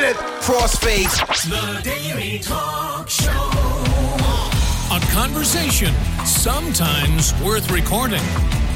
minute. Crossfade. The Daily Talk Show. A conversation sometimes worth recording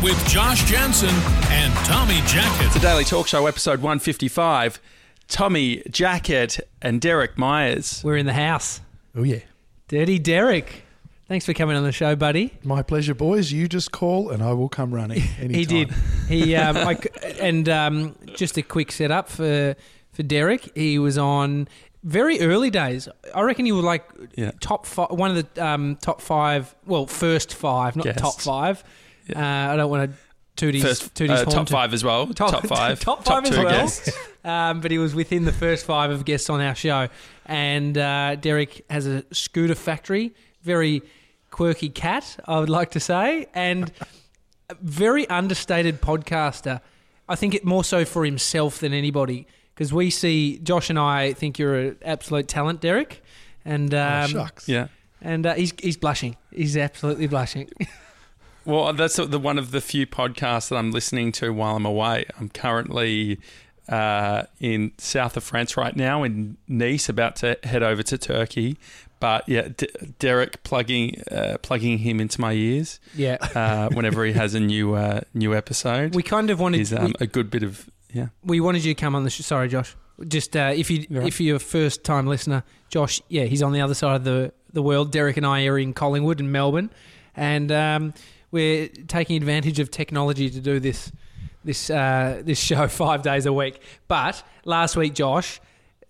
with Josh Janssen and Tommy Jackett. The Daily Talk Show, episode 155. Tommy Jackett and Derek Myers. We're in the house. Oh, yeah. Dirty Derek. Thanks for coming on the show, buddy. My pleasure, boys. You just call and I will come running. Anytime. He did. He um, I c and um, just a quick setup for for Derek. He was on very early days. I reckon he was like Yeah. top five, one of the um, top five. Well, first five, not Guests. top five. Uh, I don't want to toot his, First, toot his uh, top to- five as well. Top, five. top five as two well. guests. Um, but he was within the first five of guests on our show. And uh, Derek has a scooter factory, very quirky cat, I would like to say, and a very understated podcaster. I think it more so for himself than anybody because we see Josh and I think you're an absolute talent, Derek, and Oh, um, shucks. Yeah. and uh, he's he's blushing. He's absolutely blushing. Well, that's the one of the few podcasts that I'm listening to while I'm away. I'm currently uh, in south of France right now, in Nice, about to head over to Turkey. But yeah, D- Derek plugging uh, plugging him into my ears yeah, uh, whenever he has a new uh, new episode. we kind of wanted is um, we, a good bit of yeah. we wanted you to come on the show. Sorry, Josh. Just uh, if you right. if you're a first time listener, Josh, yeah, he's on the other side of the the world. Derek and I are in Collingwood and Melbourne, and um, we're taking advantage of technology to do this this uh, this show five days a week. But last week, Josh,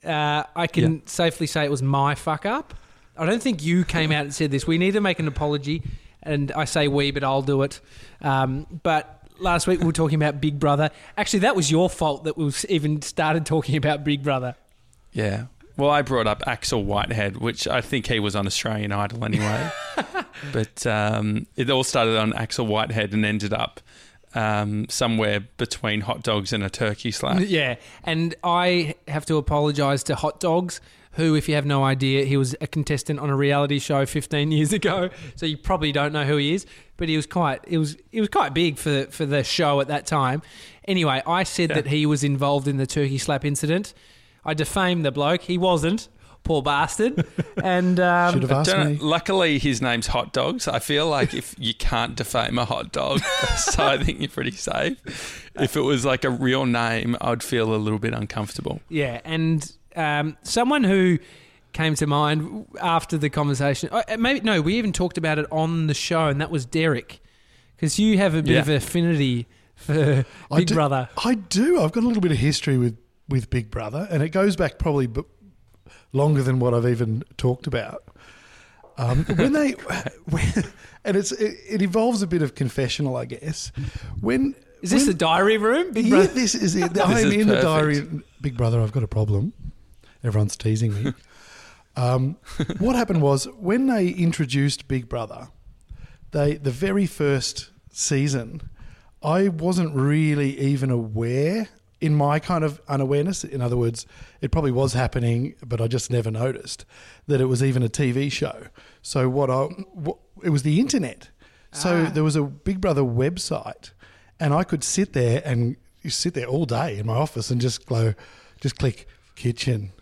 uh, I can safely say it was my fuck up. I don't think you came out and said this. We need to make an apology, and I say we, but I'll do it. Um, but last week we were talking about Big Brother. Actually, that was your fault that we even started talking about Big Brother. Yeah. Well, I brought up Axel Whitehead, which I think he was on Australian Idol anyway. but um, it all started on Axel Whitehead and ended up um, somewhere between hot dogs and a turkey slap. Yeah, and I have to apologise to Hot Dogs, who, if you have no idea, he was a contestant on a reality show 15 years ago. So you probably don't know who he is, but he was quite it was it was quite big for for the show at that time. Anyway, I said Yeah. that he was involved in the turkey slap incident. I defamed the bloke. He wasn't. Poor bastard. and um, Should have asked me. luckily, his name's Hot Dogs. I feel like if you can't defame a hot dog, so I think you're pretty safe. If it was like a real name, I'd feel a little bit uncomfortable. Yeah, and um, someone who came to mind after the conversation, uh, maybe no, we even talked about it on the show, and that was Derek, because you have a bit Yeah. of affinity for I Big do- Brother. I do. I've got a little bit of history with, with Big Brother, and it goes back probably b- longer than what I've even talked about. Um, when they, when, and it's it, it involves a bit of confessional, I guess. When Is this when- the diary room, Big yeah, Brother? this is it. I'm is in the perfect. diary. Big Brother, I've got a problem. Everyone's teasing me. um, what happened was when they introduced Big Brother, they the very first season, I wasn't really even aware in my kind of unawareness. In other words, it probably was happening, but I just never noticed that it was even a TV show. So what I what, it was the internet. So there was a Big Brother website, and I could sit there and you sit there all day in my office and just go, just click kitchen,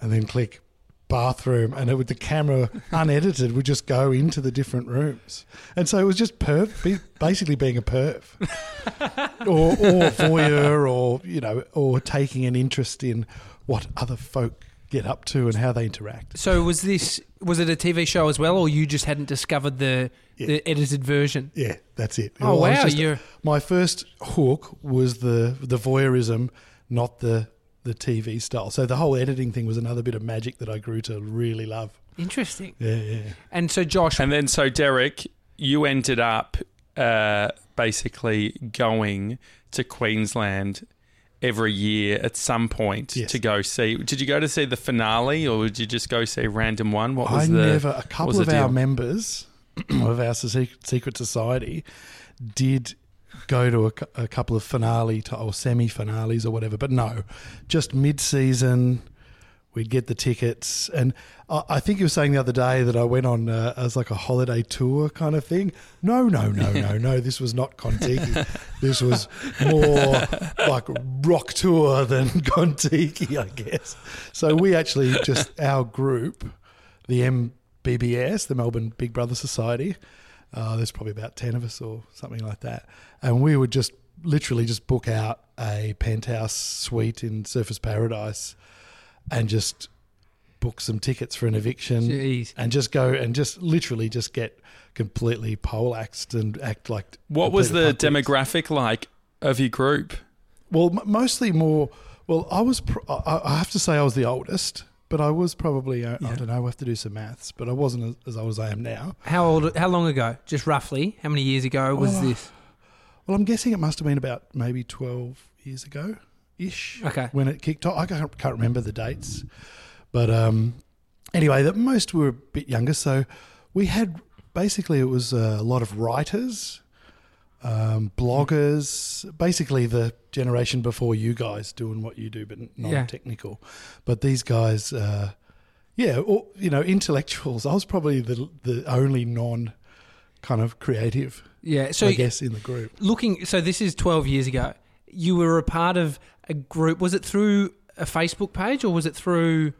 and then click bathroom, and it would the camera unedited would just go into the different rooms, and so it was just perv, basically being a perv, or or voyeur, or you know, or taking an interest in what other folk get up to and how they interact. So was this was it a TV show as well, or you just hadn't discovered the the edited version? Yeah, that's it. Oh, was wow, just- you're- my first hook was the the voyeurism, not the the TV style. So the whole editing thing was another bit of magic that I grew to really love. Interesting. Yeah, yeah. And so Josh, And then, so Derek, you ended up uh, basically going to Queensland every year at some point Yes. to go see. Did you go to see the finale, or did you just go see random one? What was I the? never. A couple of our deal? members of our secret society did go to a, a couple of finale to, or semi finales or whatever, but no, just mid season. we'd get the tickets, and I, I think you were saying the other day that I went on uh, as like a holiday tour kind of thing. No, no, no, no, no. This was not Contiki. this was more like rock tour than Contiki, I guess. So we actually just our group, the MBBS, the Melbourne Big Brother Society. Uh, there's probably about ten of us or something like that, and we would just literally just book out a penthouse suite in Surfers Paradise and just book some tickets for an eviction Jeez. and just go and just literally just get completely poleaxed and act like What was the complete demographic like of your group? Well, m- mostly more. Well, I was. Pr- I I have to say I was the oldest, but I was probably. uh, I don't know. I have to do some maths, but I wasn't as, as old as I am now. How old? How long ago? Just roughly. How many years ago was Oh. this? Well, I'm guessing it must have been about maybe 12 years ago ish. Okay. When it kicked off. I can't, can't remember the dates. But um, anyway, the most were a bit younger. So we had basically, it was a lot of writers, um, bloggers, basically the generation before you guys doing what you do, but non Yeah. technical. But these guys, uh, yeah, or, you know, intellectuals. I was probably the, the only non kind of creative, Yeah. So I guess, in the group. looking. So this is twelve years ago. You were a part of a group. Was it through a Facebook page or was it through?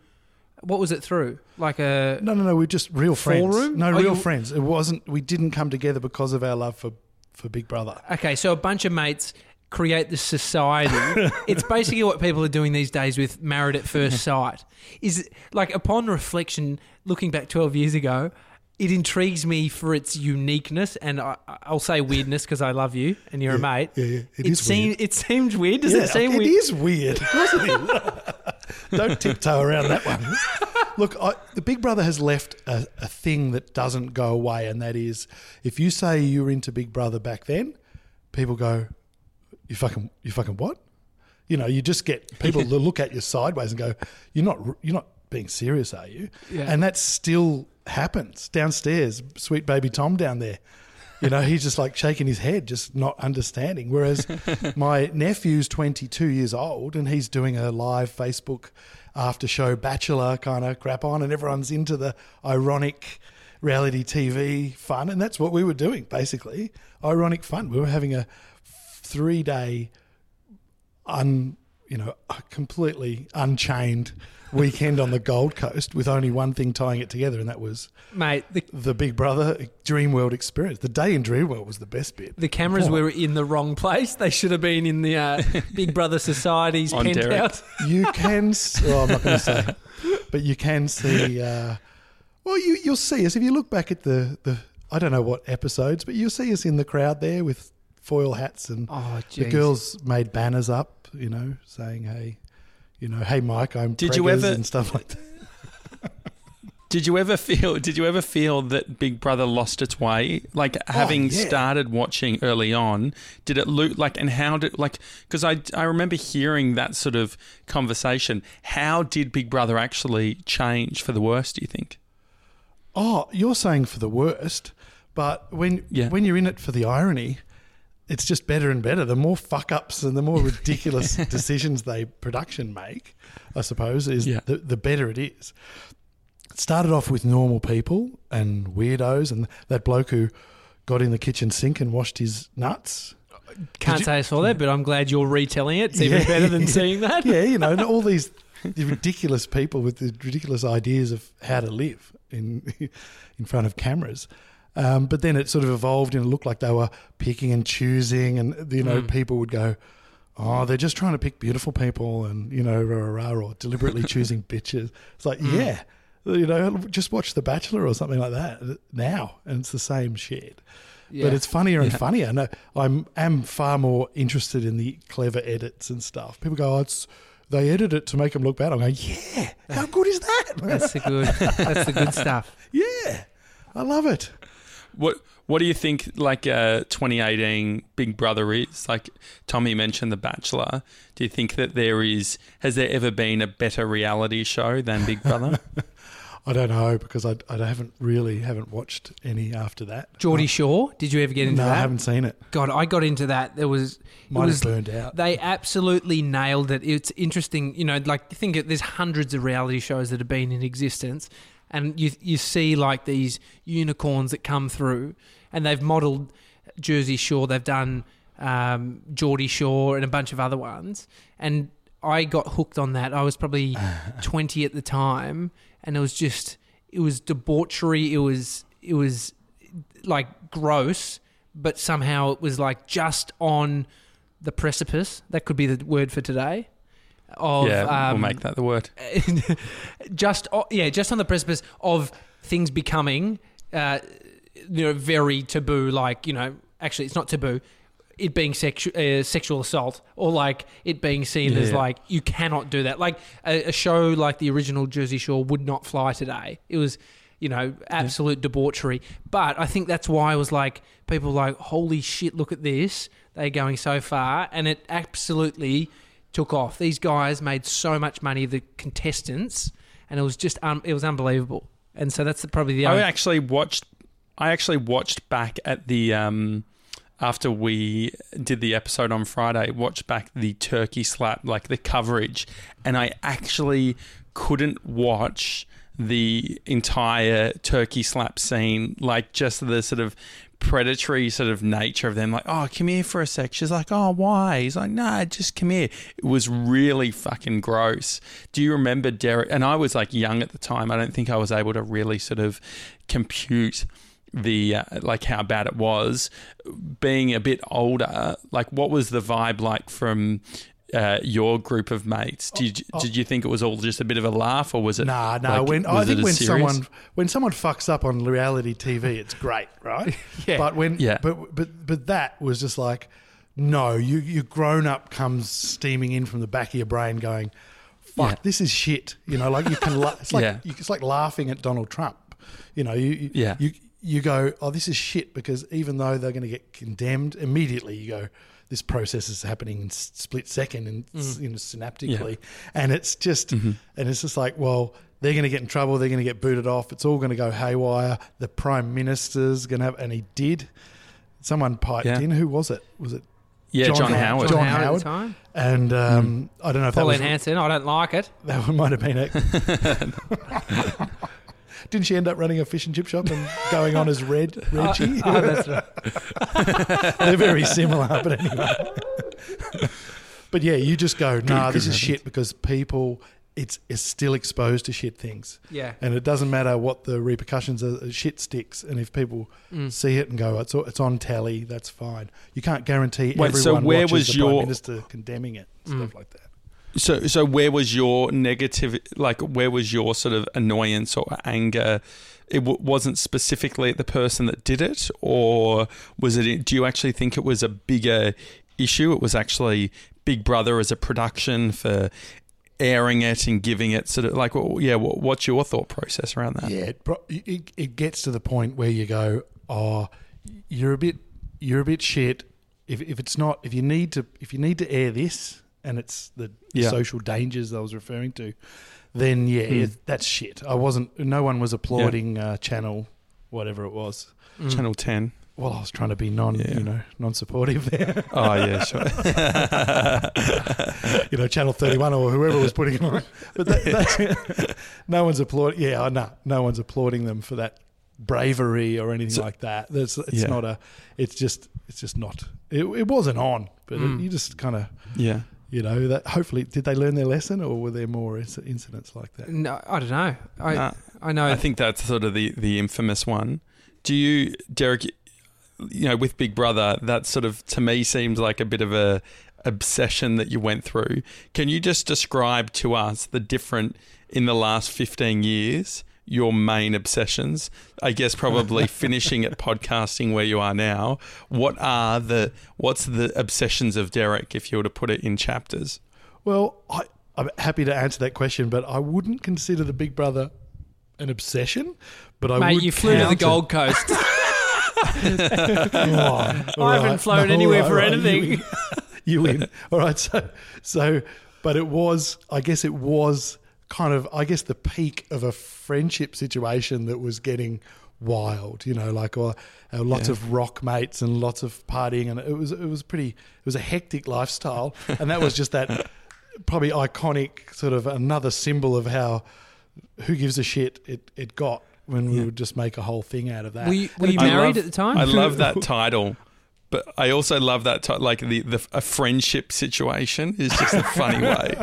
What was it through? Like a No, no, no. We're just real friends. No, Oh, real you- friends. It wasn't. We didn't come together because of our love for for Big Brother. Okay, so a bunch of mates create this society. it's basically what people are doing these days with married at first sight. Is like upon reflection, looking back twelve years ago, it intrigues me for its uniqueness, and I, I'll say weirdness because I love you and you're a mate. yeah, yeah. It It, weird. it seems weird. Does yeah, it seem it weird? is weird. Of course it is. Don't tiptoe around that one. Look, I, the Big Brother has left a, a thing that doesn't go away, and that is, if you say you were into Big Brother back then, people go, "You fucking, you fucking what?" You know, you just get people to look at you sideways and go, "You're not, you're not being serious, are you?" Yeah. And that still happens downstairs. Sweet baby Tom down there. You know, he's just like shaking his head, just not understanding. Whereas my nephew's 22 years old and he's doing a live Facebook after show bachelor kind of crap on, and everyone's into the ironic reality TV fun. And that's what we were doing, basically ironic fun. We were having a three day, un, you know, completely unchained weekend on the Gold Coast with only one thing tying it together, and that was Mate, the, the Big Brother Dream World experience. The day in Dream World was the best bit. the cameras Oh. were in the wrong place. They should have been in the uh, Big Brother Society's penthouse. You can, s- oh, I'm not going to say, but you can see. Uh, well, you you'll see us if you look back at the the. I don't know what episodes, but you'll see us in the crowd there with foil hats and Oh, the girls made banners up, you know, saying, "Hey, you know, hey Mike, I'm Did you ever- and stuff like that." Did you ever feel? Did you ever feel that Big Brother lost its way? Like oh, having yeah. started watching early on, did it look like? And how did like? Because I I remember hearing that sort of conversation. How did Big Brother actually change for the worse? Do you think? Oh, you're saying for the worst, but when Yeah. when you're in it for the irony, it's just better and better. The more fuck ups and the more ridiculous decisions they production make, I suppose, is Yeah. the, the better it is. It started off with normal people and weirdos, and that bloke who got in the kitchen sink and washed his nuts. Can't say I saw that, but I'm glad you're retelling it. It's even better than seeing that. Yeah, you know, and all these ridiculous people with the ridiculous ideas of how to live in in front of cameras. Um, but then it sort of evolved and it looked like they were picking and choosing, and you know, mm. people would go, "Oh, they're just trying to pick beautiful people," and you know, rah, rah, rah, or deliberately choosing bitches. It's like, mm. yeah, you know, just watch The Bachelor or something like that uh, now, and it's the same shit. Yeah. But it's funnier and funnier. No, I'm am far more interested in the clever edits and stuff. People go, "Oh, it's they edit it to make them look bad." I'm going, "Yeah, how good is that?" That's the good. That's the good stuff. yeah, I love it. What What do you think? Like uh, 2018 Big Brother is like. Tommy mentioned The Bachelor. Do you think that there is? Has there ever been a better reality show than Big Brother? I don't know because I, I haven't really haven't watched any after that. Geordie Shore. Did you ever get into that? no, that? I haven't seen it. God, I got into that. There was it Might was have burned out. They absolutely nailed it. It's interesting, you know, like think it, there's hundreds of reality shows that have been in existence, and you you see like these unicorns that come through, and they've modelled Jersey Shore. They've done um, Geordie Shore and a bunch of other ones, and I got hooked on that. I was probably 20 at the time, and it was just it was debauchery. It was it was like gross, but somehow it was like just on the precipice. That could be the word for today. Of, yeah, we'll um, make that the word. just yeah, just on the precipice of things becoming, uh, you know, very taboo. Like you know, actually, it's not taboo. It being sexu- uh, sexual assault, or like it being seen Yeah, as like you cannot do that. Like a, a show like the original Jersey Shore would not fly today. It was, you know, absolute debauchery. But I think that's why I was like, people like, holy shit, look at this. They're going so far, and it absolutely took off. These guys made so much money, the contestants, and it was just um, it was unbelievable. And so that's the, probably the I only, actually watched. I actually watched back at the um, after we did the episode on Friday. Watched back the turkey slap, like the coverage, and I actually couldn't watch the entire turkey slap scene, like just the sort of predatory sort of nature of them like oh come here for a sec. She's like oh why? He's like nah just come here. It was really fucking gross. Do you remember derek and i was like young at the time i don't think i was able to really sort of compute the uh, like how bad it was. Being a bit older like what was the vibe like from uh, your group of mates did you, did you think it was all just a bit of a laugh or was it Nah, no. like, when I think when serious? someone when someone fucks up on reality TV, it's great, right? Yeah. But when Yeah. but but but that was just like, no, you you grown up comes steaming in from the back of your brain, going, "Fuck, Yeah. this is shit." You know, like you can. La- it's like Yeah. you, it's like laughing at Donald Trump. You know, you you, Yeah. you you go, "Oh, this is shit," because even though they're going to get condemned immediately, you go. This process is happening in split second and mm. you know, synaptically, and it's just mm-hmm. and it's just like, well, they're going to get in trouble. They're going to get booted off. It's all going to go haywire. The prime minister's going to have, and he did. Someone piped Yeah. in. Who was it? Was it? yeah John john, Howard. howard, John, John Howard, Howard. at the time. And mm. um, I don't know if that was Pauline Hanson. I don't like it. that one might have been it. Didn't she end up running a fish and chip shop and going on as Red Reggie? Oh, that's right. They're very similar, but anyway. but yeah, you just go, nah, this is shit because people, it's, it's still exposed to shit things. Yeah. And it doesn't matter what the repercussions are, shit sticks. And if people Mm. see it and go, it's, it's on telly, that's fine. You can't guarantee Wait, so where watches was the your- Prime Minister condemning it, Mm. stuff like that. So, so where was your negative? Like, where was your sort of annoyance or anger? It w- wasn't specifically at the person that did it, or was it? Do you actually think it was a bigger issue? It was actually Big Brother as a production for airing it and giving it sort of like, well, yeah. What, what's your thought process around that? Yeah, it, it, it gets to the point where you go, oh, you're a bit, you're a bit shit. If, if it's not, if you need to, if you need to air this, and it's the Yeah. social dangers I was referring to, then yeah, Mm. it, that's shit. I wasn't. No one was applauding uh, channel, whatever it was. Mm. Channel Ten. Well, I was trying to be non, Yeah. you know, non-supportive there. Oh yeah, sure. you know, Channel 31 or whoever was putting it on. But that, that's, no one's applauding. Yeah, know. No one's applauding them for that bravery or anything So- like that. That's it's Yeah. not a. It's just. It's just not. It, it wasn't on, but Mm. it, you just kind of. yeah. You know that. Hopefully, did they learn their lesson, or were there more incidents like that? No, I don't know. I Nah. I know. I think that's sort of the, the infamous one. Do you, Derek, you know, with Big Brother, that sort of, to me, seems like a bit of a obsession that you went through. Can you just describe to us the different, in the last 15 years, your main obsessions? I guess probably finishing at podcasting where you are now. What are the, what's the obsessions of Derek, if you were to put it in chapters? Well, I, I'm happy to answer that question, but I wouldn't consider the Big Brother an obsession. But I Mate, would you flew to the it- Gold Coast. Oh, all I haven't flown No, anywhere all for right, anything. You win. You win. All right. So, so, but it was, I guess it was kind of, I guess, the peak of a friendship situation that was getting wild. You know, like uh, uh, lots Yeah. of rock mates and lots of partying, and it was it was pretty. It was a hectic lifestyle, and that was just that probably iconic sort of another symbol of how who gives a shit it it got when we Yeah. would just make a whole thing out of that. Were you, were you married love- at the time? I love that title. But I also love that, ti- like the, the a friendship situation is just a funny way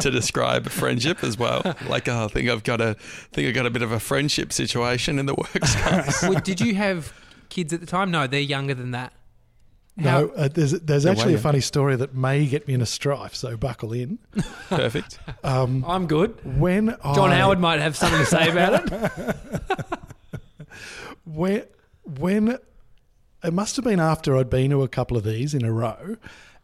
to describe a friendship as well. Like, oh, I think I've got a, think I got a bit of a friendship situation in the works. Well, did you have kids at the time? No, they're younger than that. no, uh, there's there's Yeah, actually a funny story that may get me in a strife, so buckle in. Perfect. Um, I'm good. when John I, Howard might have something to say about it. when when it must have been after I'd been to a couple of these in a row,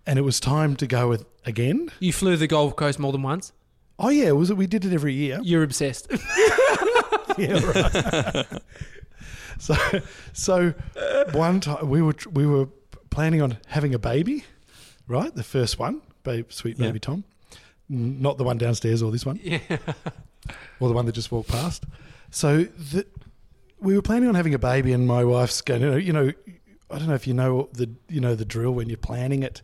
and it was time to go with again. You flew the Gold Coast more than once. Oh yeah, was it? We did it every year. You're obsessed. yeah, right. so, so one time we were we were planning on having a baby, right? The first one, babe, sweet Yeah. baby Tom, not the one downstairs or this one, yeah. or the one that just walked past. So the, we were planning on having a baby, and my wife's going, you know, you know, I don't know if you know the you know the drill when you're planning it.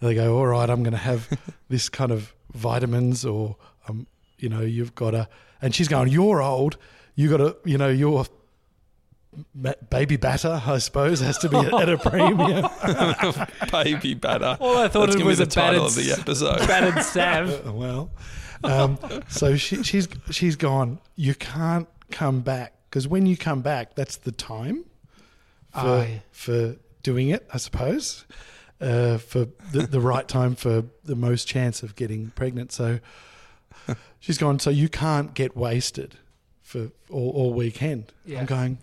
They go, all right, I'm going to have this kind of vitamins, or um, you know, you've got to, and she's going, you're old, you got to, you know, your ma- baby batter, I suppose, has to be at, at a premium. Baby batter. All I thought That's it gonna be was the a title battered of the episode. Battered Sav. well, um, so she, she's she's gone. You can't come back because when you come back, that's the time for Oh, yeah. for doing it. I suppose uh, for the, the right time for the most chance of getting pregnant. So she's gone. So you can't get wasted for all, all weekend. Yeah. I'm going.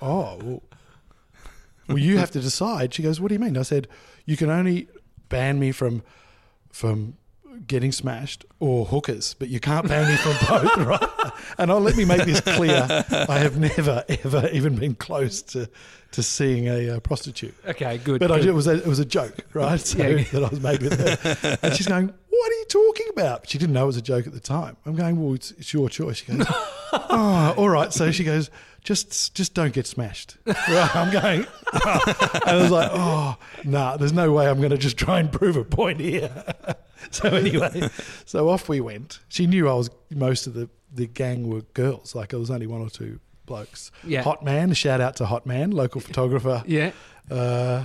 Oh. Well, well, you have to decide. She goes, "What do you mean?" I said, "You can only ban me from from getting smashed or hookers, but you can't ban me from both, right?" And I'll let me make this clear: I have never, ever even been close to to seeing a uh, prostitute. Okay, good. But I, good. it was a, it was a joke, right? So Yeah. that I was made with her, and she's going, "What are you talking about?" She didn't know it was a joke at the time. I'm going, "Well, it's, it's your choice." She goes, "Oh, all right." So she goes, "Just just don't get smashed." Right? I'm going, and I was like, "Oh, nah, there's no way I'm going to just try and prove a point here." so anyway, so off we went. She knew I was most of the the gang were girls. Like it was only one or two blokes. Yeah. Hot man, shout out to Hot Man, local photographer yeah, uh,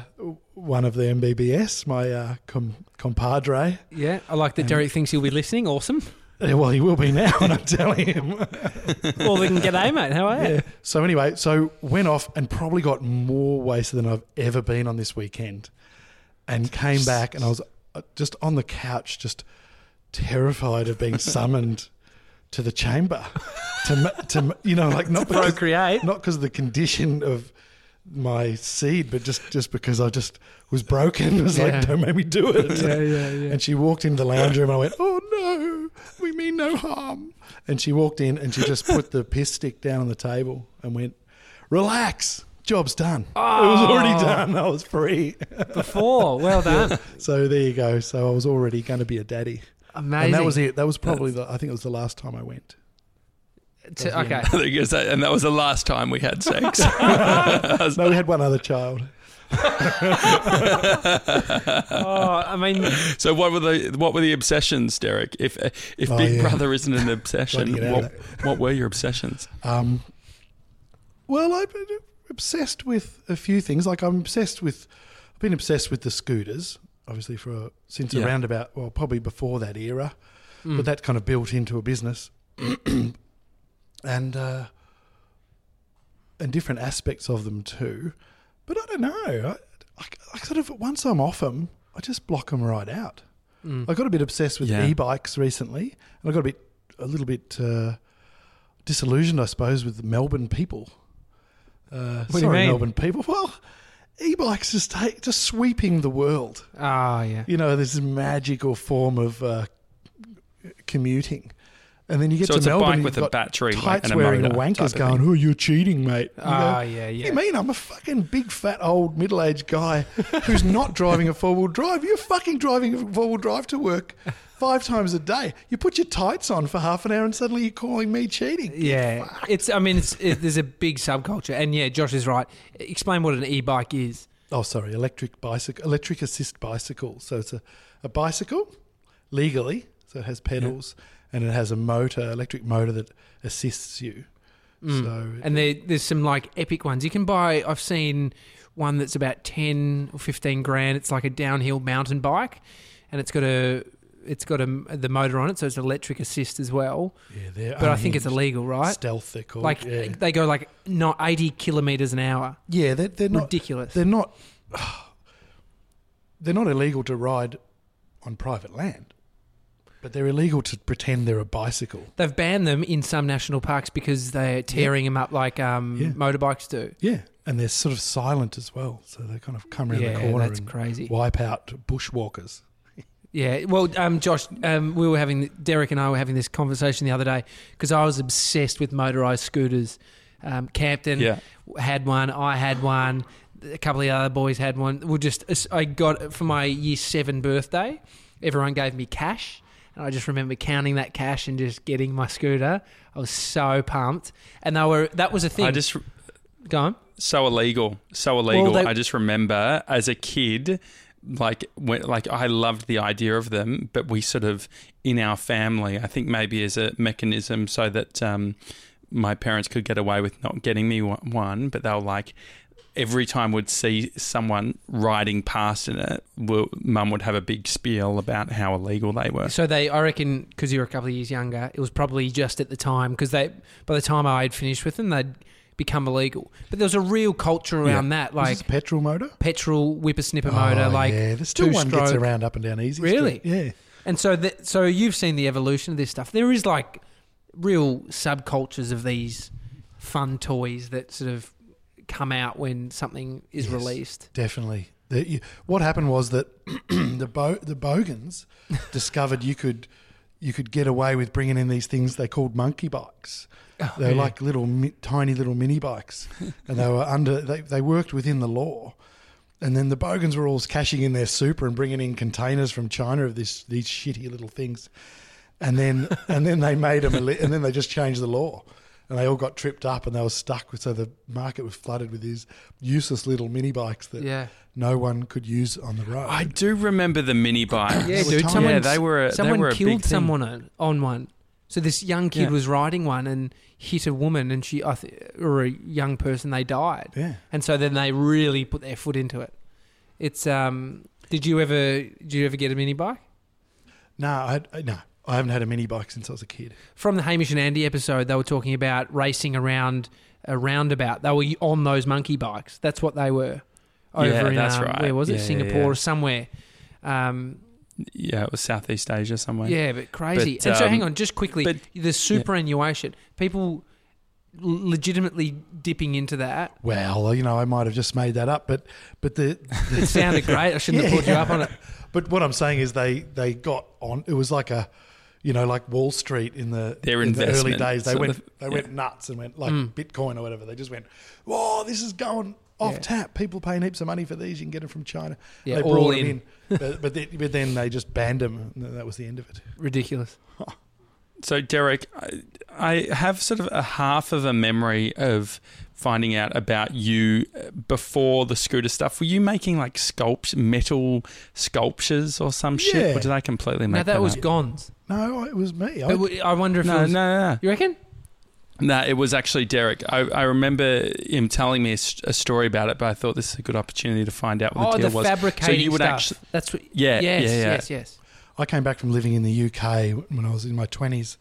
one of the MBBS, my uh, com- compadre. yeah. I like that Derek thinks he'll be listening. Awesome. Well, he will be now, and I'm telling him. Well, we can get a mate. How are you? yeah. So anyway, so went off and probably got more wasted than I've ever been on this weekend, and came back, and I was uh, just on the couch, just terrified of being summoned to the chamber, to to you know, like not because, Procreate. not because of the condition of my seed, but just just because I just was broken. It was Yeah. like, don't make me do it. Yeah, yeah, yeah. And she walked into the lounge room and I went, Oh no, we mean no harm. And she walked in and she just put the piss stick down on the table and went, Relax, job's done. It was already oh. done. I was free. Before, well done. so there you go. So I was already going to be a daddy. Amazing. And that was it. That was probably the, I think it was the last time I went. To- okay. I think it's that- and that was the last time we had sex. No, we had one other child. Oh, I mean, so what were the what were the obsessions, Derek? If if Oh, Big yeah. Brother isn't an obsession, what, what were your obsessions? Um, well, I've been obsessed with a few things. Like I'm obsessed with, I've been obsessed with the scooters, obviously for since Yeah. around about well, probably before that era, mm. but that kind of built into a business, and uh, and different aspects of them too. But I don't know. I, I, I sort of once I'm off them, I just block them right out. Mm. I got a bit obsessed with Yeah. e-bikes recently, and I got a bit, a little bit uh, disillusioned, I suppose, with the Melbourne people. Uh, What sorry? Melbourne people. Well, e-bikes just take, just sweeping the world. Ah, yeah. You know, this magical form of uh, commuting, and then you get So to it's a Melbourne, bike you've with a got battery tights and a wearing motor wankers going, thing. "Oh, you're cheating, mate." You Ah, yeah, what do yeah. you mean? I'm a fucking big, fat, old, middle aged guy who's not driving a four wheel drive. You're fucking driving a four wheel drive to work five times a day. You put your tights on for half an hour and suddenly you're calling me cheating. Yeah, it's. I mean, it's. It, there's a big subculture, and yeah, Josh is right. Explain what an e-bike is. Oh, sorry, electric bicycle, electric assist bicycle. So it's a, a bicycle legally, so it has pedals and it has a motor, electric motor that assists you. Mm. So And there, there's some like epic ones. You can buy. I've seen one that's about ten or fifteen grand. It's like a downhill mountain bike, and it's got a. It's got a the motor on it, so it's electric assist as well. yeah, they're But I think it's illegal, right? Stealth, they're called. Like yeah, they go like not eighty kilometers an hour. yeah they're, they're not. Ridiculous. They're not. They're not illegal to ride on private land, but they're illegal to pretend they're a bicycle. They've banned them in some national parks because they're tearing them up like um, Yeah. motorbikes do. Yeah, and they're sort of silent as well, so they kind of come around Yeah, the corner that's and crazy. wipe out bushwalkers. Yeah, well, um, Josh, um, we were having Derek and I were having this conversation the other day because I was obsessed with motorized scooters. Um, Campton Yeah. had one, I had one, a couple of the other boys had one. We just I got it for my year seven birthday. Everyone gave me cash, and I just remember counting that cash and just getting my scooter. I was so pumped, and they were that was a thing. I just go on. so illegal, so illegal. they- I just remember as a kid, like when, like I loved the idea of them, but we sort of in our family, I think maybe as a mechanism so that um, my parents could get away with not getting me one- one, but they were like. Every time we'd see someone riding past in it, well, mum would have a big spiel about how illegal they were. So they, I reckon, because you were a couple of years younger, it was probably just at the time because they, by the time I had finished with them, they'd become illegal. But there was a real culture around that, Was like this petrol motor? petrol whippersnipper Oh, motor, like yeah, there's still one gets two-stroke. around up and down easy. Really? Street. Yeah. And so, that, so you've seen the evolution of this stuff. There is like real subcultures of these fun toys that sort of come out when something is Yes. released. Definitely. The, you, what happened was that the Bo, the Bogans discovered you could you could get away with bringing in these things they called monkey bikes. Oh, They were yeah. like little mi- tiny little mini bikes, and they were under they, they worked within the law. And then the Bogans were all cashing in their super and bringing in containers from China of this these shitty little things, and then and then they made them, and then they just changed the law, and they all got tripped up, and they were stuck with. So the market was flooded with these useless little mini bikes that Yeah. no one could use on the road. I do remember the mini bike. Yeah, dude. Someone, Yeah, they were a- they someone were a big killed thing. someone on, on one. So this young kid Yeah. was riding one and hit a woman, and she, I or a young person, they died. yeah. And so then they really put their foot into it. It's um. Did you ever? Did you ever get a mini bike? No, I, I- no, I haven't had a mini bike since I was a kid. From the Hamish and Andy episode, they were talking about racing around a roundabout. They were on those monkey bikes. That's what they were. Over Yeah, in, that's um, right. Where was it? Yeah, yeah, Singapore yeah. or somewhere. Um, Yeah, it was Southeast Asia somewhere. Yeah, but crazy. But, and so, um, hang on, just quickly, but- the superannuation. People legitimately dipping into that. Well, you know, I might have just made that up, but but the, It sounded great. I shouldn't have put you up on it. But what I'm saying is they they got on. It was like a, you know, like Wall Street in the Their in the early days. They went of, they yeah. went nuts and went like hmm. Bitcoin or whatever. They just went, whoa, this is going off Yeah. tap. People paying heaps of money for these. You can get them from China. Yeah, they all brought in. them in, but but, then, but then they just banned them. And that was the end of it. Ridiculous. So, Derek, I, I have sort of a half of a memory of finding out about you uh, before the scooter stuff. Were you making like sculpt metal sculptures or some shit? Or did I completely make Now that was up? Gonz. No, it was me. I, But w- I wonder if No, it was. no, no, no. You reckon? No, it was actually Derek. I, I remember him telling me a story about it, but I thought this is a good opportunity to find out what Oh, the the deal was. fabricating so you would stuff. actually, That's what. Yeah, Yes, yeah, yeah. yes, yes. I came back from living in the UK when I was in my twenties,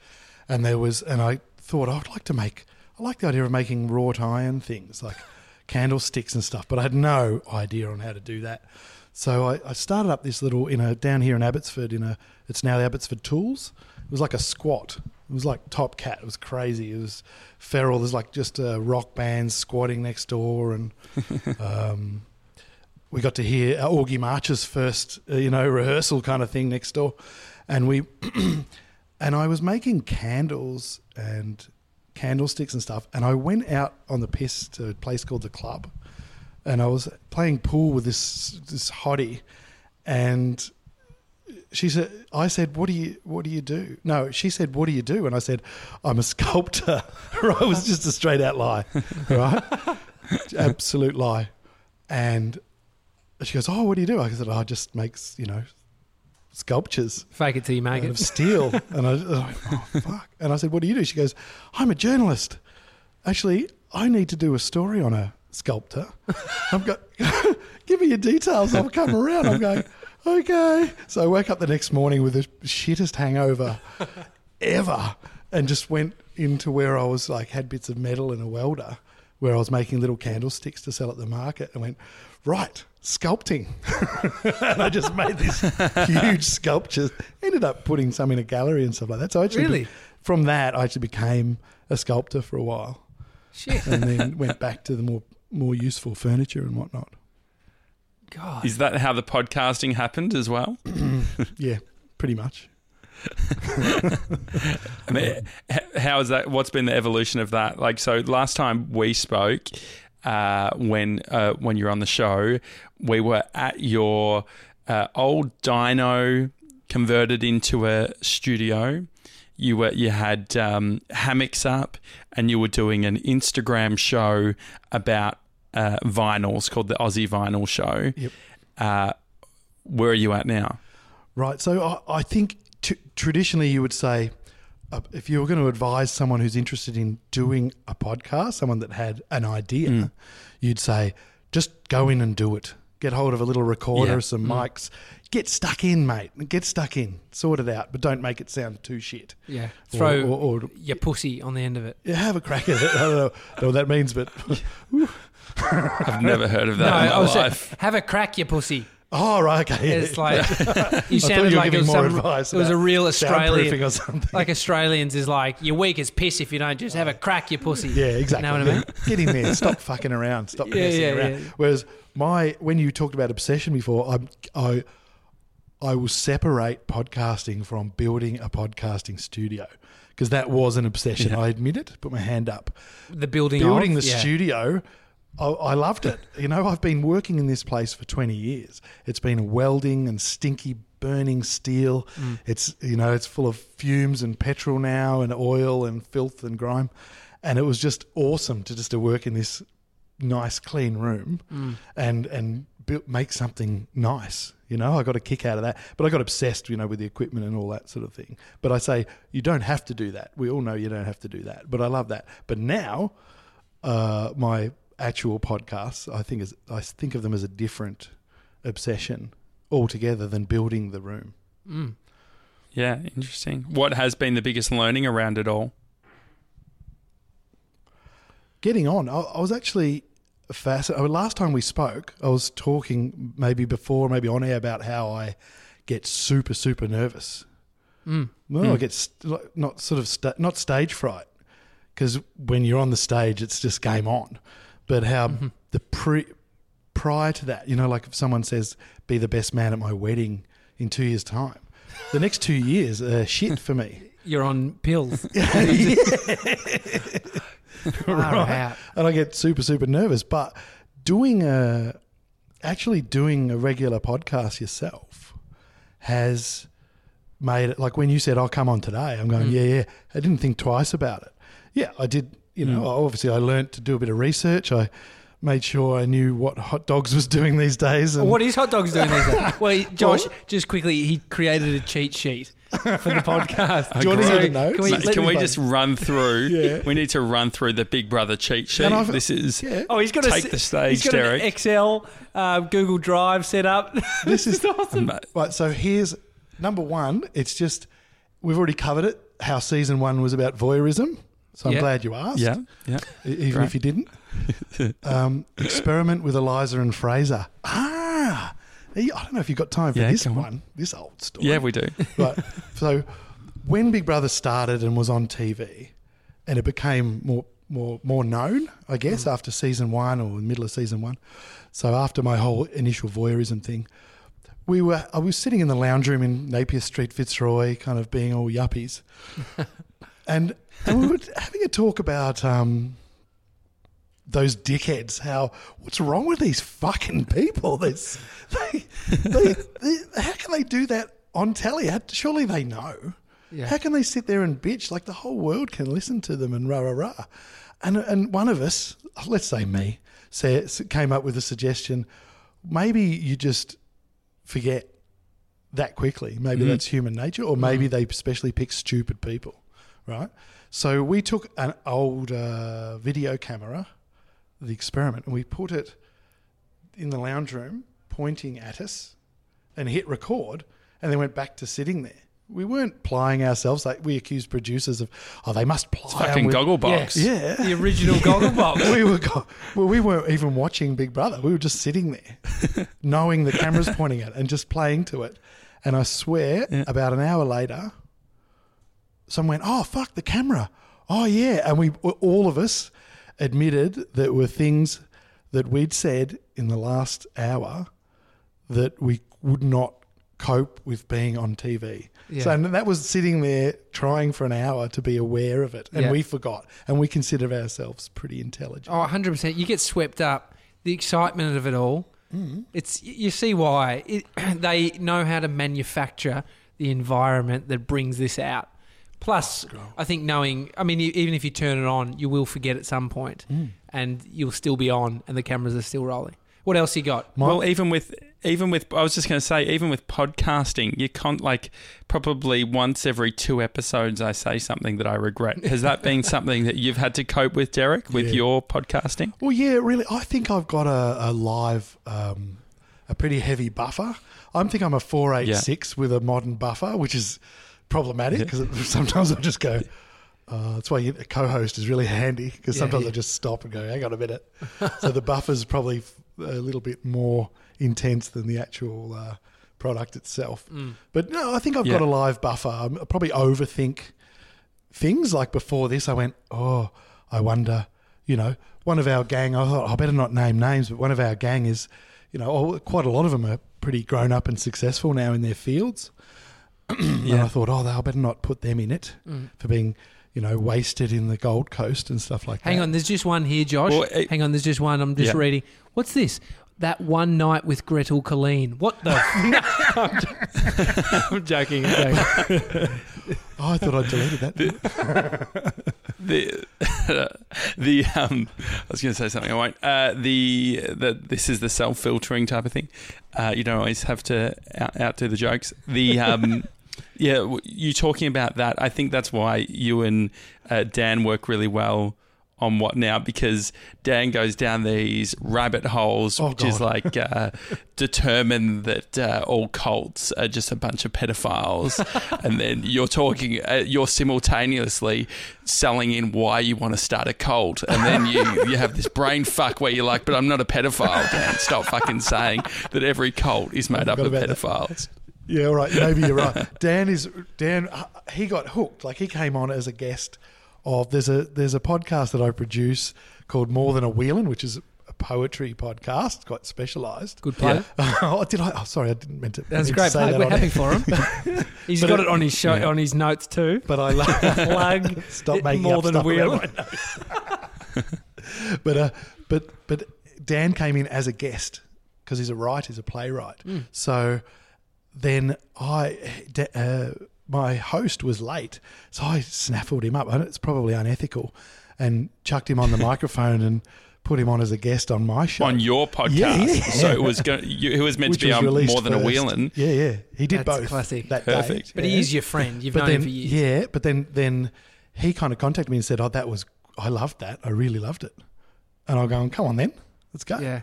and there was, and I thought oh, I'd like to make. I like the idea of making wrought iron things like candlesticks and stuff, but I had no idea on how to do that. So I, I started up this little in a down here in Abbotsford in a. It's now the Abbotsford Tools. It was like a squat. It was like Top Cat. It was crazy. It was feral. There's like just uh, rock bands squatting next door, and um, we got to hear Augie March's first, uh, you know, rehearsal kind of thing next door, and we, and I was making candles and candlesticks and stuff, and I went out on the piss to a place called the Club, and I was playing pool with this this hottie, and she said, I said, what do you, what do you do? No, she said, what do you do? And I said, I'm a sculptor. right? Was just a straight out lie, right? Absolute lie. And she goes, oh, what do you do? I said, oh, I just makes, you know, sculptures Fake it till you make it. of steel. and I, I oh, fuck. And I said, what do you do? She goes, I'm a journalist. Actually, I need to do a story on a sculptor. I've got, give me your details. I'll come around. I'm going, okay. So I woke up the next morning with the shittest hangover ever and just went into where I was like, had bits of metal and a welder where I was making little candlesticks to sell at the market and went, right, sculpting. and I just made these huge sculptures. Ended up putting some in a gallery and stuff like that. So I actually, Really? from that, I actually became a sculptor for a while Shit. and then went back to the more more useful furniture and whatnot. God. Is that how the podcasting happened as well? Yeah, pretty much. I mean, h- how is that? What's been the evolution of that? Like, so last time we spoke, uh, when uh, when you were on the show, we were at your uh, old dyno converted into a studio. You were you had um, hammocks up, and you were doing an Instagram show about uh, vinyls called the Aussie Vinyl Show. Yep. Uh, where are you at now? Right. So I, I think t- traditionally you would say, Uh, if you were going to advise someone who's interested in doing a podcast, someone that had an idea, mm. you'd say, just go in and do it. Get hold of a little recorder, Yeah. some mm. mics. Get stuck in, mate. Get stuck in. Sort it out, but don't make it sound too shit. Yeah. Or- Throw or- or- your pussy on the end of it. Yeah, have a crack at it. I don't know, know what that means, but I've never heard of that No, in my I was saying, life. have a crack, your pussy. Oh right, okay. It's like you I thought you sounded were like it giving was, more some, advice it was a real soundproofing Australian. or something. Like Australians is like you're weak as piss if you don't just have a crack, your pussy. Yeah, exactly. You know what I mean? Get in there. Stop fucking around. Stop Yeah, messing yeah, around. yeah. Whereas my when you talked about obsession before, I I I will separate podcasting from building a podcasting studio because that was an obsession. Yeah. I admit it. Put my hand up. The building, Building of, the yeah. studio. I, I loved it. You know, I've been working in this place for 20 years. It's been welding and stinky burning steel. Mm. It's, you know, it's full of fumes and petrol now and oil and filth and grime. And it was just awesome to just to work in this nice, clean room Mm. and, and build, make something nice. You know, I got a kick out of that. But I got obsessed, you know, with the equipment and all that sort of thing. But I say, you don't have to do that. We all know you don't have to do that. But I love that. But now, uh, my actual podcasts, I think is I think of them as a different obsession altogether than building the room. Mm. Yeah, interesting. What has been the biggest learning around it all? Getting on, I, I was actually fascinated. Last time we spoke, I was talking maybe before, maybe on air about how I get super super nervous. Mm. Well, I get st- not sort of sta- not stage fright because when you're on the stage, it's just game on. But how Mm-hmm. the pre prior to that, you know, like if someone says, "Be the best man at my wedding in two years' time," the next two years are shit for me. You're on pills. Right. and I get super super nervous. But doing a actually doing a regular podcast yourself has made it like when you said I'll come on today. I'm going, Mm. yeah, yeah. I didn't think twice about it. Yeah, I did. You know, Mm. obviously I learnt to do a bit of research. I made sure I knew what hot dogs was doing these days. And What is hot dogs doing these days? Well, he- Josh, just quickly, he created a cheat sheet for the podcast. Do you want to Great. hear the notes? Can we- Mate, Can we just run through? Yeah. We need to run through the Big Brother cheat sheet. This is Yeah. Oh, he's got Take a, the stage, he's got Derek. An Excel, uh, Google Drive set up. This is awesome. Right, so here's number one. It's just we've already covered it. How season one was about voyeurism. So I'm Yeah. glad you asked. yeah, yeah. even Great. if you didn't. um, experiment with Eliza and Fraser. Ah, I don't know if you've got time for Yeah, this on. one. This old story. Yeah, we do. right. So when Big Brother started and was on TV, and it became more more more known, I guess, after season one or the middle of season one. So after my whole initial voyeurism thing, we were I was sitting in the lounge room in Napier Street, Fitzroy, kind of being all yuppies, and, and we were having a talk about. Um, those dickheads, how what's wrong with these fucking people? This, they, they, they, how can they do that on telly. Surely they know. Yeah. How can they sit there and bitch like the whole world can listen to them and rah rah rah? And and one of us, let's say me, says, came up with a suggestion. Maybe you just forget that quickly. Maybe that's human nature, or maybe they especially pick stupid people, right? So we took an old uh, video camera, the experiment, and we put it in the lounge room, pointing at us, and hit record, and then went back to sitting there. We weren't plying ourselves like we accused producers of, oh, they must ply. Fucking with-" goggle box. Yeah. The original goggle box. we were go- well, we weren't even watching Big Brother. We were just sitting there, knowing the camera's pointing at, it and just playing to it. And I swear, about an hour later, someone went, "Oh fuck the camera!" Oh yeah, and we all of us admitted that were things that we'd said in the last hour that we would not cope with being on TV. Yeah. So and that was sitting there trying for an hour to be aware of it, and Yeah. we forgot, and we consider ourselves pretty intelligent. Oh, 100%. You get swept up. The excitement of it all. Mm-hmm. It's you see why it, they know how to manufacture the environment that brings this out. Plus, I think knowing, I mean, even if you turn it on, you will forget at some point, and you'll still be on, and the cameras are still rolling. What else you got? My- Well, even with even with I was just going to say, even with podcasting, you can't like probably once every two episodes I say something that I regret. Has that been something that you've had to cope with, Derek, with Yeah. your podcasting? Well, yeah, really. I think I've got a, a live, um, a pretty heavy buffer. I think I'm a four eight six with a modern buffer, which is problematic because sometimes I just go. Uh, that's why you, a co-host is really handy because Yeah, sometimes yeah. I just stop and go, "Hang on a minute." so the buffer's probably a little bit more intense than the actual uh, product itself. But no, I think I've got a live buffer. I probably overthink things like before this i went oh i wonder you know one of our gang i thought i better not name names but one of our gang is you know oh, quite a lot of them are pretty grown up and successful now in their fields and i thought oh they i better not put them in it for being you know wasted in the gold coast and stuff like Hang that Hang on, there's just one here, Josh. Well, it- Hang on, there's just one. I'm just Yeah. reading. What's this? That one night with Gretel Killeen. What the? I'm, jo- I'm joking. I'm joking. oh i thought i deleted that the the um I was going to say something I won't. Uh, the the this is the self filtering type of thing. Uh, you don't always have to out, outdo the jokes. The um yeah, you talking about that. I think that's why you and uh, Dan work really well on what now because Dan goes down these rabbit holes, Oh, which is like uh, determine that uh, all cults are just a bunch of pedophiles, and then you're talking, uh, you're simultaneously selling in why you want to start a cult, and then you you have this brain fuck where you're like, but I'm not a pedophile. Dan, stop fucking saying that every cult is made up of pedophiles. that. Yeah, all right. Maybe you're right. Dan is Dan. uh, He got hooked. Like he came on as a guest of there's a there's a podcast that I produce called More Than a Wheelin', which is a poetry podcast, quite specialised. Good play. oh, did I? Oh, sorry, I didn't mean to. That's mean great to say play. that We're happy for him. He's But got it- it on his show, on his notes too. But I love Plug. stop making more than a wheel. but uh, but but Dan came in as a guest because he's a writer, he's a playwright. Hmm. So then I, da- uh, my host was late, so I snaffled him up. And it's probably unethical, and chucked him on the microphone and put him on as a guest on my show. On your podcast, Yeah, yeah. so it was go- you, it was meant which to be on more than a first. wheeling. Yeah, yeah, he did That's both. classic. That Perfect. Day. But yeah. he is your friend. You've but known then, him for years. Yeah, but then then he kind of contacted me and said, "Oh, that was I loved that. I really loved it." And I'm going, "Come on, then, let's go." Yeah.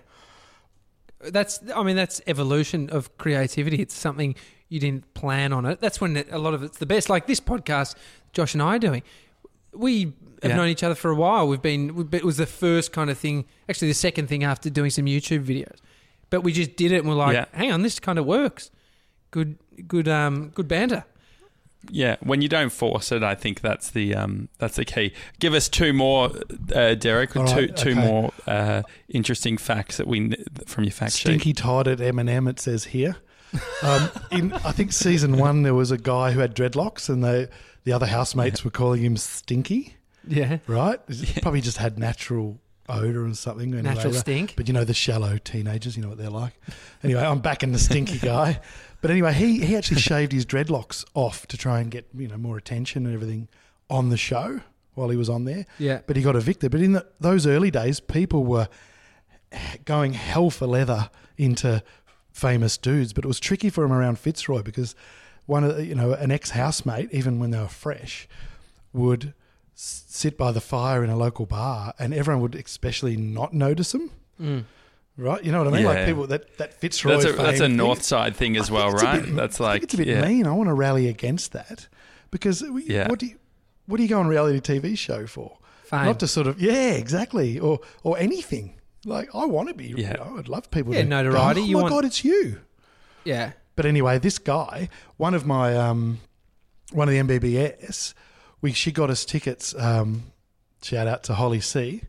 That's, I mean, that's evolution of creativity. It's something you didn't plan on it. That's when it, a lot of it's the best. Like this podcast, Josh and I are doing. We have Yeah. known each other for a while. We've been, we've been, it was the first kind of thing, actually, the second thing after doing some YouTube videos. But we just did it and we're like, Yeah. hang on, this kind of works. Good, good, um, good banter. Yeah, when you don't force it, I think that's the um, that's the key. Give us two more, uh, Derek. All two right, two okay. more uh, interesting facts that we from your fact sheet. Stinky Todd at Eminem. It says here. Um, in I think season one, there was a guy who had dreadlocks, and the the other housemates were calling him Stinky. Yeah. Right? He Probably just had natural odor or something. Anyway, Natural that- stink. But you know the shallow teenagers, you know what they're like. Anyway, I'm back in the stinky guy. But anyway, he he actually shaved his dreadlocks off to try and get you know more attention and everything on the show while he was on there. Yeah. But he got evicted. But in the, those early days, people were going hell for leather into famous dudes. But it was tricky for him around Fitzroy because one of the, you know an ex housemate, even when they were fresh, would sit by the fire in a local bar, and everyone would especially not notice him. Mm. Right, you know what I mean? Like people that that Fitzroy. That's a, that's a north side thing as I well, think it's a right? bit- that's I like think it's a bit yeah. mean. I want to rally against that because we, Yeah. what do you what do you go on a reality TV show for? Fame. Not to sort of yeah, exactly, or or anything. Like I want to be. Yeah. You know, I'd love people. Yeah, to go, notoriety. Oh You my want- god, it's you. Yeah. But anyway, this guy, one of my um, one of the MBBS, we she got us tickets. Um, shout out to Holly C.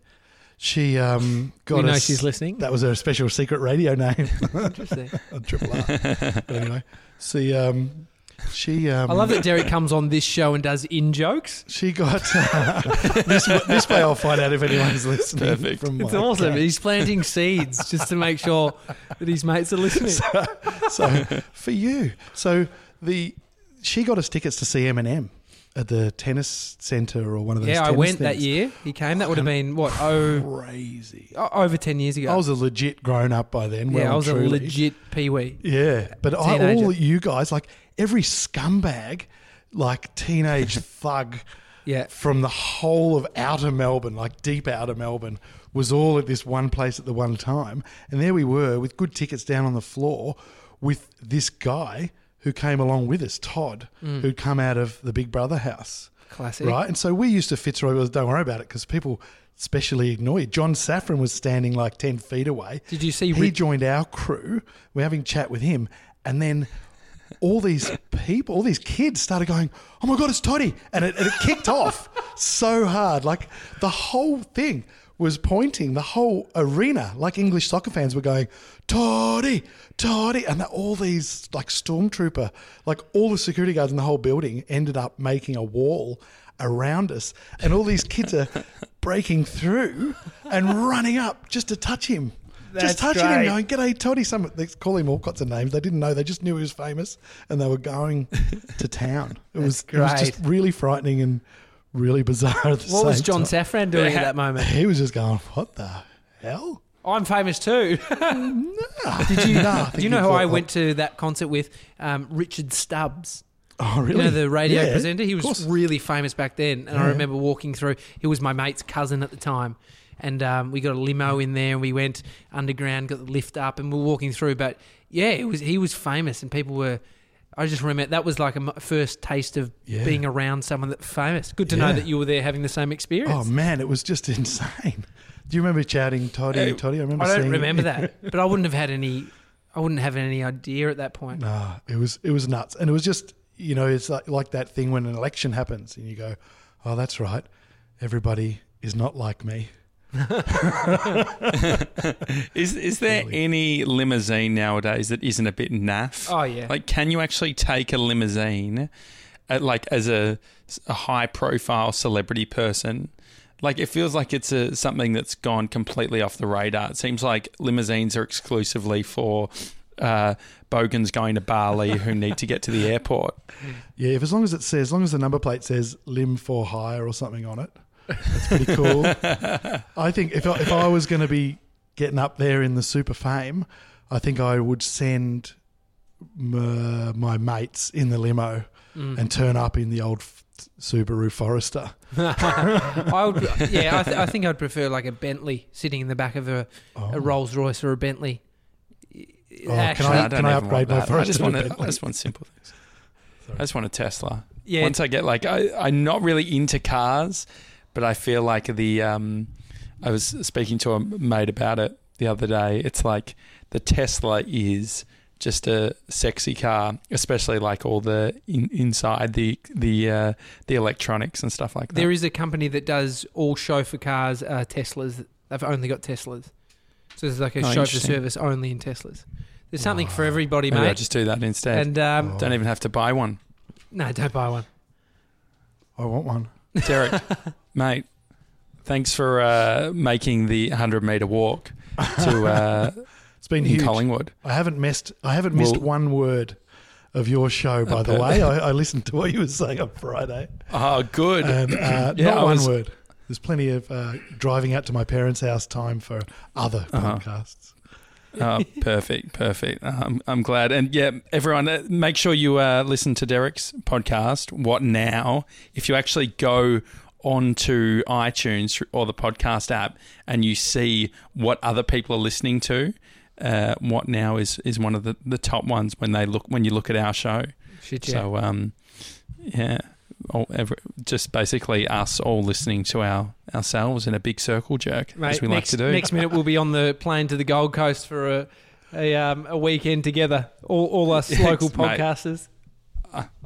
She um, got We know us. she's listening. That was her special secret radio name. Interesting. on Triple R. but anyway, see, um, she. Um, I love that Derek comes on this show and does in jokes. She got this. This way, I'll find out if anyone's listening. Perfect. From It's my awesome. account. He's planting seeds just to make sure that his mates are listening. So for you, so the she got us tickets to see Eminem at the tennis center or one of those. Yeah, I went that year. He came. That would have been what? Oh, Crazy. over ten years ago. I was a legit grown up by then. well yeah, I was a truly. legit peewee. Yeah, but I, all you guys, like every scumbag, like teenage thug Yeah, from the whole of outer Melbourne, like deep outer Melbourne, was all at this one place at the one time. And there we were with good tickets down on the floor with this guy who came along with us, Todd, mm. who'd come out of the Big Brother house. classic. Right. And so we used to Fitzroy, well, don't worry about it because people specially ignore you. John Safran was standing like 10 feet away. Did you see He Rich- joined our crew. We're having chat with him. And then all these people, all these kids started going, oh my God, it's Toddy. And it, and it kicked off so hard. Like the whole thing was pointing, the whole arena, like English soccer fans were going, Toddy, Toddy. And all these like stormtrooper, like all the security guards in the whole building ended up making a wall around us. And all these kids are breaking through and running up just to touch him. That's just touching great. him, going, G'day, Toddy. Some they call him all kinds of names. They didn't know. They just knew he was famous, and they were going to town. It was, it was just really frightening and really bizarre. At the What was John time. Safran doing at that moment? He was just going, "What the hell?" I'm famous too. Did you? Nah, Do you know who thought, I went to that concert with? Um, Richard Stubbs. Oh, really? You know, the radio Yeah, presenter? He was really famous back then. And I remember walking through, he was my mate's cousin at the time. And um, we got a limo in there and we went underground, got the lift up, and we were walking through. But yeah, it was he was famous, and people were. I just remember that was like a m- first taste of Yeah. being around someone that famous. Good to know Yeah. that you were there having the same experience. Oh man, it was just insane. Do you remember shouting "Toddy, Hey, Toddy"? I remember. I don't seeing remember that, but I wouldn't have had any. I wouldn't have any idea at that point. Nah, it was it was nuts, and it was just you know it's like like that thing when an election happens, and you go, "Oh, that's right, everybody is not like me." Is is there Really. any limousine nowadays that isn't a bit naff? Oh yeah, Like, can you actually take a limousine, at, like as a, a high profile celebrity person? Like, it feels like it's a, something that's gone completely off the radar. It seems like limousines are exclusively for uh, bogans going to Bali who need to get to the airport. Yeah, if as long as it says, as long as the number plate says "Lim for hire" or something on it, that's pretty cool. I think if I, if I was going to be getting up there in the super fame, I think I would send my, my mates in the limo Mm. and turn up in the old Subaru Forester. I would, yeah, I, th- I think I'd prefer like a Bentley sitting in the back of a, Oh. a Rolls Royce or a Bentley. can Actually, I- don't can I upgrade my that. I just Forester want a, I just want simple things. Sorry. I just want a Tesla. yeah, Once I get like I, I'm not really into cars, but I feel like the um, I was speaking to a mate about it the other day. It's like the Tesla is just a sexy car, especially like all the in, inside the the uh, the electronics and stuff like that. there is a company that does all chauffeur cars, uh, Teslas. They've only got Teslas, so there's like a Oh, chauffeur service only in Teslas. There's something for Wow. everybody, Maybe I mate. just do that instead. and um, Oh. Don't even have to buy one. no, don't buy one. I want one. Derek, mate, thanks for uh, making the hundred meter walk to uh, It's been huge. Collingwood. I haven't missed. I haven't missed Well- one word of your show. By the way, I, I listened to what you were saying on Friday, Oh, good. and uh, Yeah, not I one was- word. There's plenty of uh, driving out to my parents' house time for other Uh-huh. podcasts. Oh, perfect, perfect. Uh, I'm, I'm glad. And yeah, everyone, uh, make sure you uh, listen to Derek's podcast, What Now? If you actually go onto iTunes or the podcast app and you see what other people are listening to, uh, What Now is, is one of the, the top ones when they look when you look at our show. Shit, yeah. So um, yeah, all, every, just basically us all listening to our ourselves in a big circle jerk Mate, as we next, like to do. next minute we'll be on the plane to the Gold Coast for a a, um, a weekend together. All, all us Yes, local podcasters. I-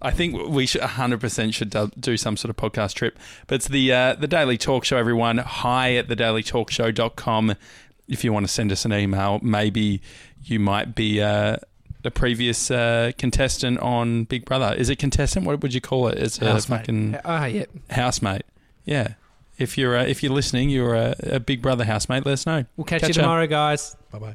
I think we should 100% should do, do some sort of podcast trip. But it's the uh, the Daily Talk Show, everyone. Hi at thedailytalkshow.com. If you want to send us an email, maybe you might be uh, a previous uh, contestant on Big Brother. Is it contestant? What would you call it? It's a Housemate. fucking Ah, yeah. housemate. Yeah. If you're uh, if you're listening, you're a, a Big Brother housemate. Let us know. We'll catch, Catch you ya. tomorrow, guys. Bye bye.